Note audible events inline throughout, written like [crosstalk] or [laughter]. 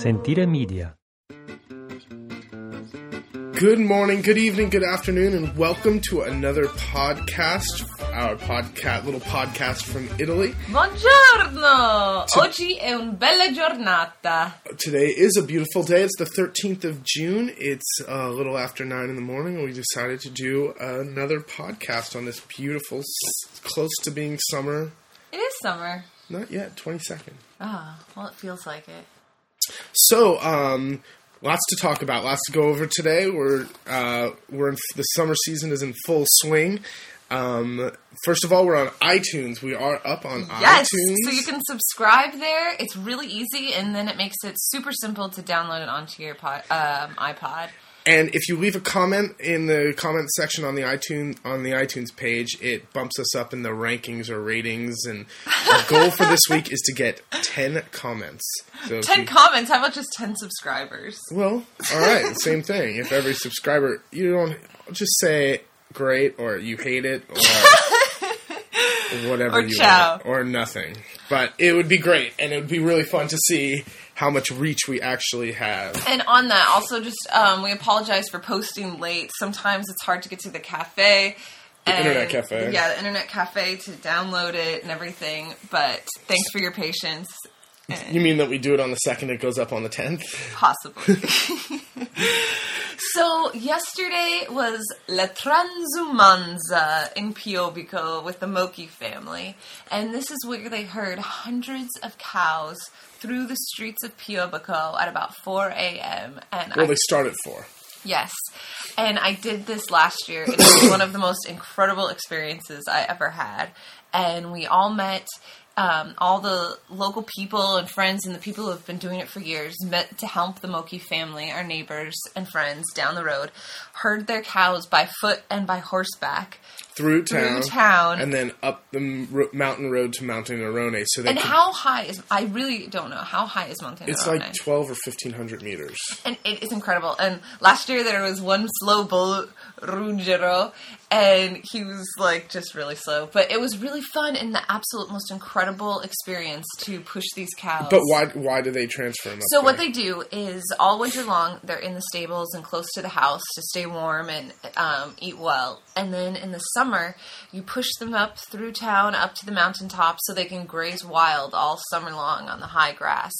Sentire Media. Good morning, good evening, good afternoon, and welcome to another podcast. Our podcast, little podcast from Italy. Buongiorno! Oggi è una bella giornata. Today is a beautiful day. It's the 13th of June. It's a little after 9 in the morning, and we decided to do another podcast on this beautiful, s- close to being summer. It is summer. Not yet, 22nd. Ah, well, it feels like it. So, um, lots to talk about, lots to go over today. We're uh, we're in, the summer season is in full swing. Um, first of all, we're on iTunes. We are up on Yes! iTunes. So you can subscribe there. It's really easy, and then it makes it super simple to download it onto your pod, um, iPod. And if you leave a comment in the comment section on the iTunes on the iTunes page, it bumps us up in the rankings or ratings. And our [laughs] goal for this week is to get ten comments. So 10 you- comments. How about just 10 subscribers? Well, all right, same thing. If every subscriber, you don't just say great or you hate it or [laughs] whatever Or you ciao. want or nothing. But it would be great, and it would be really fun to see how much reach we actually have. And on that, also just um, we apologize for posting late. Sometimes it's hard to get to the cafe. The and- internet cafe. Yeah, the internet cafe to download it and everything. But thanks for your patience. You mean that we do it on the second, it goes up on the tenth? Possibly. so yesterday was La Transumanza in Piobbico with the Moki family, and this is where they herd hundreds of cows through the streets of Piobbico at about 4 a.m. And Well, I they start at four. Yes. And I did this last year. It was one of the most incredible experiences I ever had. And we all met, um, all the local people and friends and the people who have been doing it for years met to help the Moki family, our neighbors and friends down the road, herd their cows by foot and by horseback Through through town, town. and then up the mountain road to Monte Nerone. So they And could, how high is, I really don't know, how high is Monte it's like twelve or fifteen hundred meters. and it is incredible. And last year there was one slow bull, Ruggero, and he was like just really slow. But it was really fun and the absolute most incredible experience to push these cows. But why? Why do they transfer them? So what they do is all winter long they're in the stables and close to the house to stay warm and um, eat well. And then in the summer you push them up through town up to the mountaintop so they can graze wild all summer long on the high grass.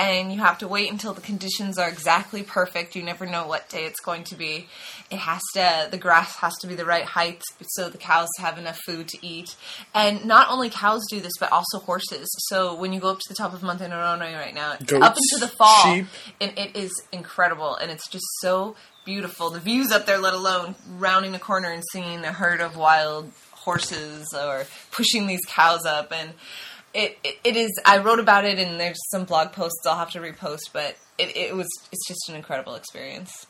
And you have to wait until the conditions are exactly perfect. You never know what day it's going to be. It has to the grass has to be the right height so the cows have enough food to eat. And not only cows do this, but also horses. So when you go up to the top of Monte Nerone right now, it's up into the fall sheep. and it is incredible and it's just so beautiful the views up there let alone rounding a corner and seeing a herd of wild horses or pushing these cows up and it, it, it is i wrote about it and there's some blog posts i'll have to repost but it, it was it's just an incredible experience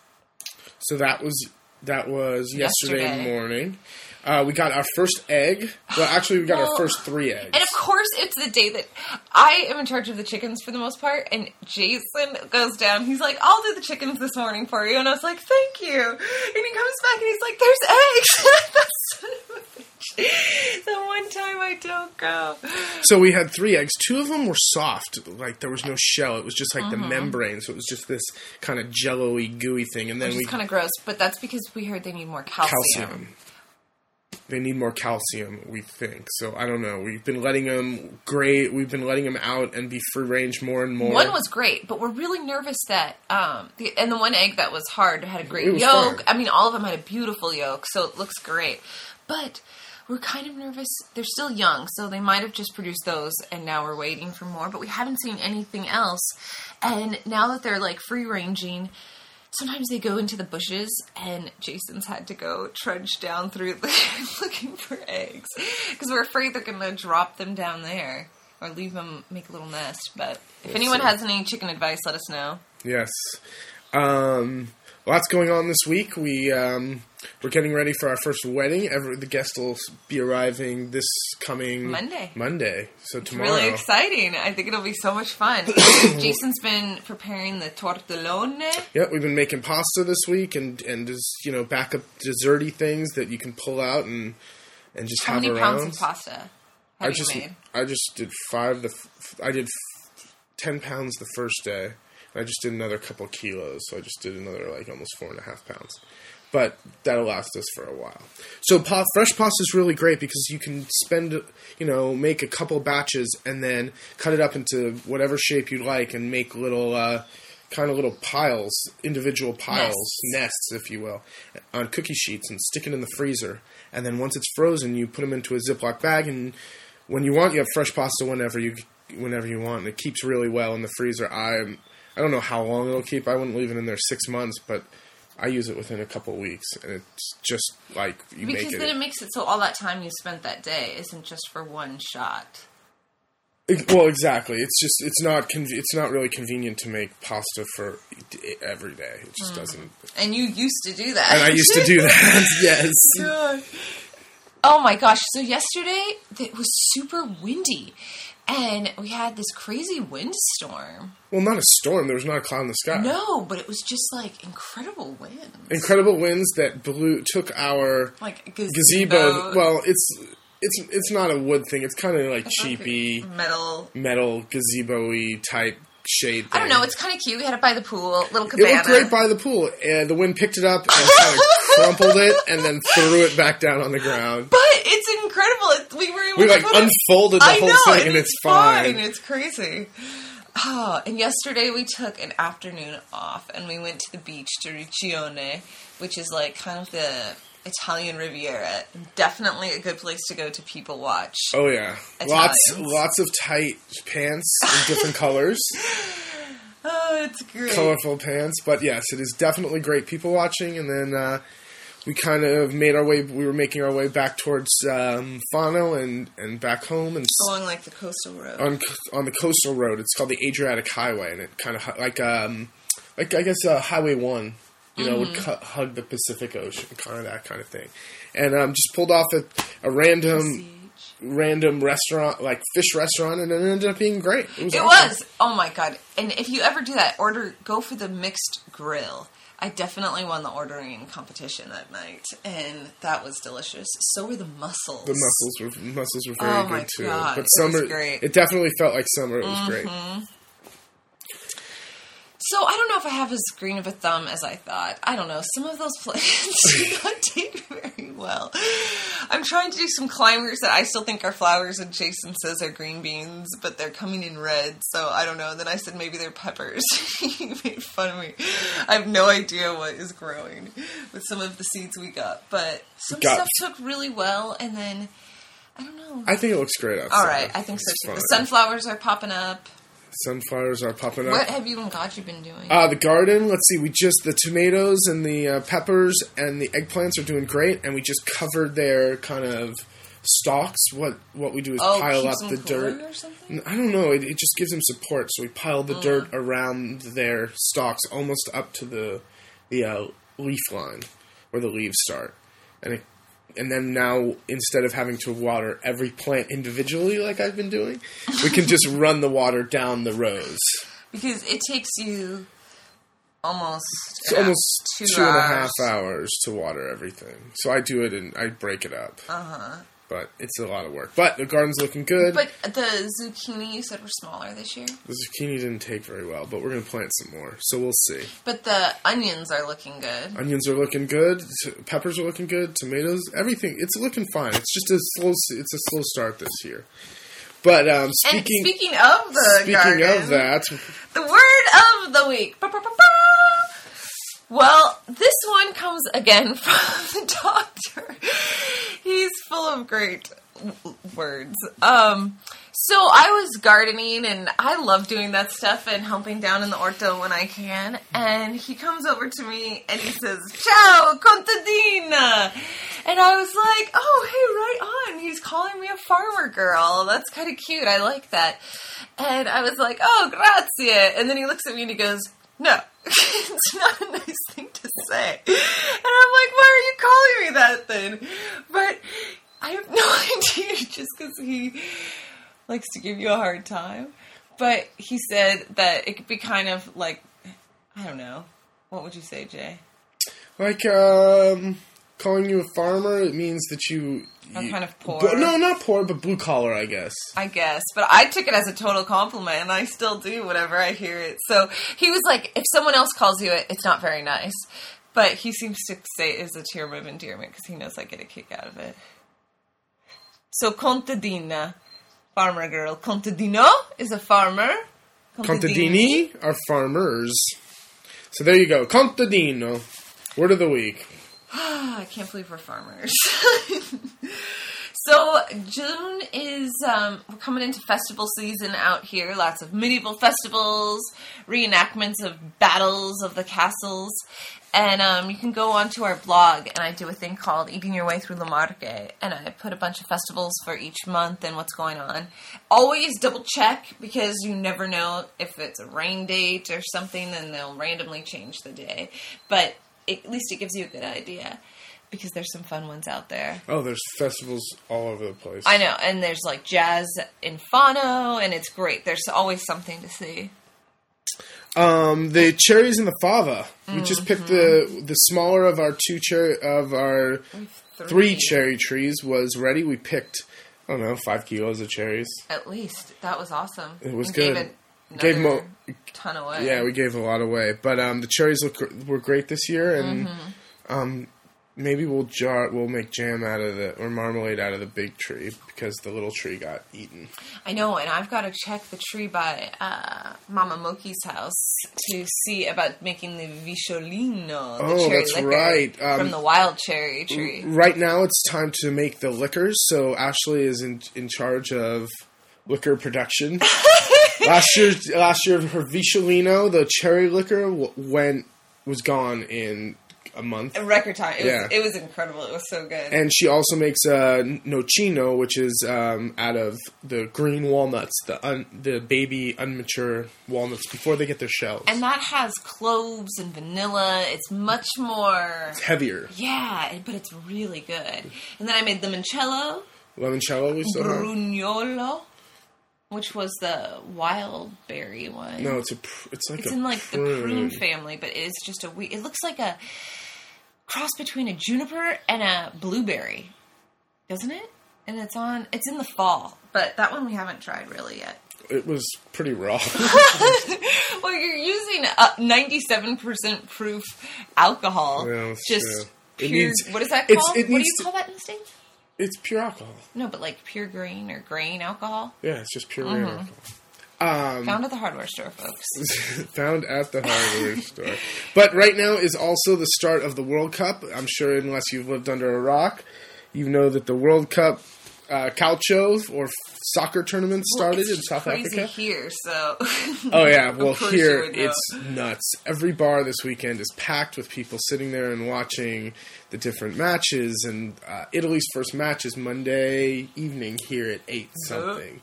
So that was that was yesterday, Yesterday. morning. Uh, we got our first egg. Well, actually, we got our first three eggs. And of course, it's the day that I am in charge of the chickens for the most part. And Jason goes down. He's like, "I'll do the chickens this morning for you." And I was like, "Thank you." And he comes back and he's like, "There's eggs." [laughs] That's son of a bitch. the one time I don't go. So we had three eggs. Two of them were soft, like there was no shell. It was just like Uh-huh. the membrane, so it was just this kind of jello-y, gooey thing. And then Which we kind of gross, but that's because we heard they need more calcium. calcium. They need more calcium, we think. So I don't know. We've been letting them great. We've been letting them out and be free range more and more. One was great, but we're really nervous that um the, and the one egg that was hard had a great yolk. I mean, all of them had a beautiful yolk, so it looks great. But we're kind of nervous. They're still young, so they might have just produced those, and now we're waiting for more. But we haven't seen anything else. And now that they're like free ranging, sometimes they go into the bushes, and Jason's had to go trudge down through the [laughs] looking for eggs because we're afraid they're gonna drop them down there or leave them make a little nest. But if anyone see. has any chicken advice, let us know. Yes. Um, lots going on this week. We um, we're getting ready for our first wedding. Every, the guest will be arriving this coming Monday. Monday. So tomorrow. Really exciting! I think it'll be so much fun. [coughs] Jason's been preparing the tortellone. Yep, we've been making pasta this week, and and just you know backup desserty things that you can pull out and and just How have many around. pounds of pasta I just made? I just did five. The f- I did f- ten pounds the first day, I just did another couple kilos, so I just did another like almost four and a half pounds. But that'll last us for a while. So pa- fresh pasta is really great because you can spend, you know, make a couple batches and then cut it up into whatever shape you like and make little, uh, kind of little piles, individual piles, nests. if you will, on cookie sheets and stick it in the freezer. And then once it's frozen, you put them into a Ziploc bag and when you want, you have fresh pasta whenever you whenever you want. And it keeps really well in the freezer. I I don't know how long it'll keep. I wouldn't leave it in there six months, but I use it within a couple weeks, and it's just like you because make it. then it makes it so all that time you spent that day isn't just for one shot. It- well, exactly. It's just it's not conv- it's not really convenient to make pasta for every day. It Mm. just doesn't. And you used to do that. And I used to do [laughs] that. [laughs] yes. God. Oh my gosh! So yesterday it was super windy, and we had this crazy windstorm. Well, not a storm. There was not a cloud in the sky. No, but it was just like incredible winds, Incredible winds that blew took our like gazebo. gazebo. Well, it's it's it's not a wood thing. It's kind of like It's like cheapy metal. metal gazebo-y type shade. Thing. I don't know. It's kind of cute. We had it by the pool, little It looked great by the pool. And the wind picked it up and kind of [laughs] crumpled it and then threw it back down on the ground. Incredible. It, we were We like unfolded the I whole know, thing and it's fine. It's crazy. Oh, and yesterday we took an afternoon off and we went to the beach to Riccione, which is like kind of the Italian Riviera. Definitely a good place to go to people watch. Oh yeah, lots lots of tight pants in different [laughs] colors, Oh, it's great. colorful pants. But yes, it is definitely great people watching. And then uh, we kind of made our way. We were making our way back towards um, Fano and and back home and Along like the coastal road. on on the coastal road. It's called the Adriatic Highway, and it kind of like um like I guess uh, Highway One, you know, would Mm-hmm. cu- hug the Pacific Ocean, kind of that kind of thing. And um, just pulled off at a random random restaurant, like fish restaurant, and it ended up being great. It was. It awesome. was. Oh my god! And if you ever do that, order go for the mixed grill. I definitely won the ordering competition that night, and that was delicious. So were the mussels. The mussels were mussels were very Oh good too. God, but summer, great. Mm-hmm. it definitely felt like summer. It was great. So I don't know if I have as green of a thumb as I thought. I don't know. Some of those [laughs] plants do [laughs] not take very well. I'm trying to do some climbers that I still think are flowers, and Jason says are green beans, but they're coming in red. So I don't know. Then I said maybe they're peppers. [laughs] he made fun of me. I have no idea what is growing with some of the seeds we got, but some Got- stuff took really well, and then I don't know. I think it looks great outside. All right, I think so It's too. The sunflowers are popping up. Sunflowers are popping up. What have you and Gaji been doing? Uh, the garden, let's see, we just, the tomatoes and the uh, peppers and the eggplants are doing great, and we just covered their kind of stalks. What what we do is oh, pile up the dirt. or something. I don't know, it, it just gives them support, so we pile the Mm. dirt around their stalks almost up to the, the uh, leaf line where the leaves start. And it, and then now, instead of having to water every plant individually like I've been doing, we can just [laughs] run the water down the rows. Because it takes you almost It's almost two two and a half hours. hours to water everything. So I do it and I break it up. Uh huh. But it's a lot of work. But the garden's looking good. But the zucchini you said were smaller this year. the zucchini didn't take very well, but we're going to plant some more. So we'll see. But the onions are looking good. Onions are looking good. Peppers are looking good. Tomatoes, everything. It's looking fine. It's just a slow. It's a slow start this year. But um, And speaking speaking of the speaking garden, of that, the word of the week. Ba, ba, ba. Well, this one comes again [laughs] from the doctor. He's full of great words. Um, so I was gardening and I love doing that stuff and helping down in the orto when I can. And he comes over to me and he says, Ciao, contadina. And I was like, oh, hey, right on. He's calling me a farmer girl. That's kind of cute. I like that. And I was like, oh, grazie. And then he looks at me and he goes, no, it's not a nice thing to say. And I'm like, why are you calling me that then? But I have no [laughs] idea just because he likes to give you a hard time. But he said that it could be kind of like, I don't know. What would you say, Jay? like um, calling you a farmer, it means that you I'm kind of poor. But- no, not poor, but blue collar, I guess. I guess, but I took it as a total compliment, and I still do whenever I hear it. So he was like, if someone else calls you it, it's not very nice. But he seems to say it is a term of endearment because he knows I get a kick out of it. So contadina, farmer girl. Contadino is a farmer. Contadini are farmers. So there you go. Contadino. Word of the week. [sighs] I can't believe we're farmers. [laughs] so June is um, we're coming into festival season out here. Lots of medieval festivals, reenactments of battles of the castles, and um, you can go onto our blog and I do a thing called Eating Your Way Through Le Marche, and I put a bunch of festivals for each month and what's going on. Always double check because you never know if it's a rain date or something, then they'll randomly change the day. But at least it gives you a good idea because there's some fun ones out there. Oh, there's festivals all over the place. I know, and there's like jazz in Fano, and it's great. There's always something to see. Um, the cherries in the fava. We just picked Mm-hmm. the the smaller of our two cherry of our three cherry trees was ready. We picked I don't know five kilos of cherries. At least that was awesome. It was And good. Gave, it Gave mo- ton away. Yeah, we gave a lot away, but um, the cherries look were great this year, and Mm-hmm. um, maybe we'll jar we'll make jam out of the or marmalade out of the big tree because the little tree got eaten. I know, and I've got to check the tree by uh, Mama Moki's house to see about making the Vicholino, the Oh, cherry that's liquor right. Um, from the wild cherry tree. Right now, it's time to make the liquors. So Ashley is in in charge of liquor production. [laughs] [laughs] last year, last year her Vicholino, the cherry liquor, w- went was gone in a month. A record time. It, Yeah. was, it was incredible. It was so good. And she also makes uh, nocino, which is um, out of the green walnuts, the un- the baby unmature walnuts before they get their shells. And that has cloves and vanilla. It's much more. it's heavier. Yeah, but it's really good. And then I made the Mancello, Limoncello, we still have. Which was the wild berry one. No, it's a pr- it's like it's in like the prune. prune family, but it's just a. we- It looks like a cross between a juniper and a blueberry, doesn't it? And it's on. It's in the fall, but that one we haven't tried really yet. It was pretty raw. [laughs] [laughs] Well, you're using uh, 97% proof alcohol. Yeah, just true. pure. It needs- what is that it's- called? it what do you to- call that in the States? It's pure alcohol. No, but like pure grain or grain alcohol. Yeah, it's just pure Mm-hmm. alcohol. Um, Found at the hardware store, folks. [laughs] found at the hardware store. But right now is also the start of the World Cup. I'm sure, unless you've lived under a rock, you know that the World Cup uh, calcio or soccer tournament started It's in South Africa. here, so. [laughs] Oh yeah, well here you would know. it's nuts. Every bar this weekend is packed with people sitting there and watching the different matches. And uh, Italy's first match is Monday evening here at eight something.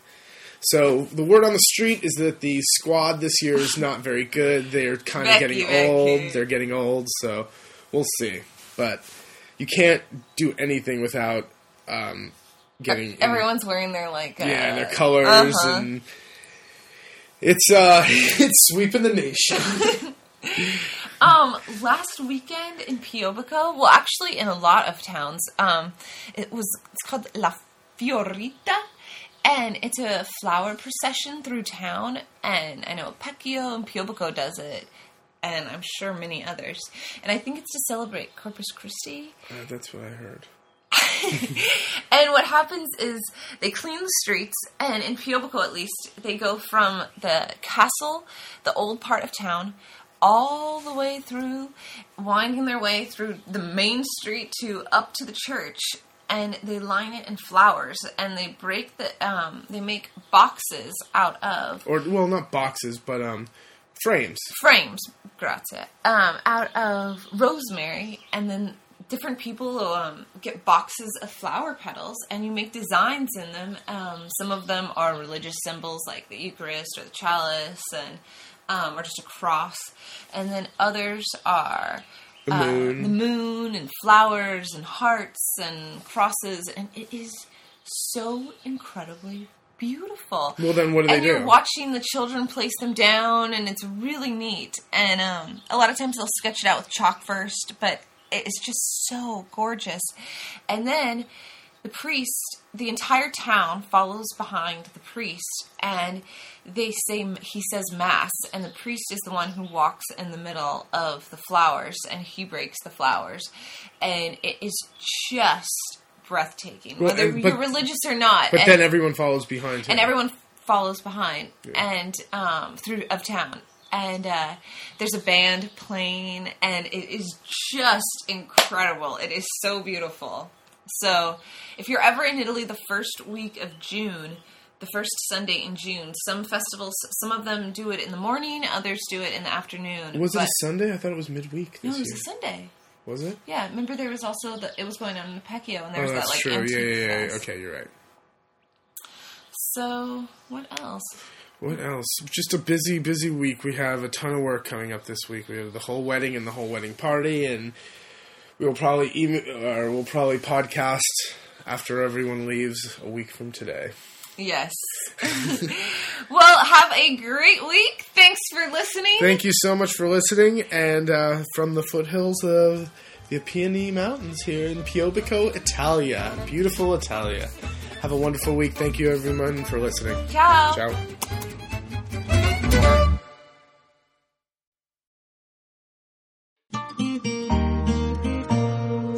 So the word on the street is that the squad this year is not very good. They're [laughs] kind of getting Becky. old. They're getting old, so we'll see. But you can't do anything without um, getting in- Everyone's wearing their like. Uh, yeah, their colors uh-huh. and it's uh [laughs] it's sweeping the nation. [laughs] [laughs] Um, last weekend in Piobbico, well, actually in a lot of towns, um, it was it's called La Fiorita, and it's a flower procession through town. And I know Pecchio and Piobbico does it, and I'm sure many others. And I think it's to celebrate Corpus Christi. Uh, that's what I heard. [laughs] And what happens is they clean the streets, and in Piobbico at least, they go from the castle, the old part of town, all the way through, winding their way through the main street to up to the church. And they line it in flowers, and they break the, um, they make boxes out of Or well, not boxes, but um frames. frames, grazie, um, out of rosemary, and then different people um, get boxes of flower petals, and you make designs in them. Um, some of them are religious symbols like the Eucharist or the chalice, and um, or just a cross, and then others are. The uh, moon. the moon, and flowers, and hearts, and crosses, and it is so incredibly beautiful. Well, then what do they and you're watching the children place them down, and it's really neat. And um, a lot of times they'll sketch it out with chalk first, but it's just so gorgeous. And then the priest, the entire town follows behind the priest, and they say he says mass, and the priest is the one who walks in the middle of the flowers, and he breaks the flowers, and it is just breathtaking, Well, whether and- but- you're religious or not. But and, then everyone follows behind him. and everyone follows behind and um, through of town. And uh, there's a band playing, and it is just incredible. It is so beautiful. So, if you're ever in Italy the first week of June, the first Sunday in June, some festivals, some of them do it in the morning, others do it in the afternoon. was it a Sunday? I thought it was midweek No, it was year. a Sunday. Was it? Yeah, remember there was also the it was going on in the Pecchio, and there Oh, was that like true. Yeah, yeah, yeah. Okay, you're right. So what else? What else? Just a busy, busy week. We have a ton of work coming up this week. We have the whole wedding and the whole wedding party, and we'll probably even, or we'll probably podcast after everyone leaves a week from today. Yes. [laughs] well, have a great week. Thanks for listening. Thank you so much for listening, and uh, from the foothills of the Apennine Mountains here in Piobbico, Italia, beautiful Italia. Have a wonderful week. Thank you, everyone, for listening. Ciao. Ciao.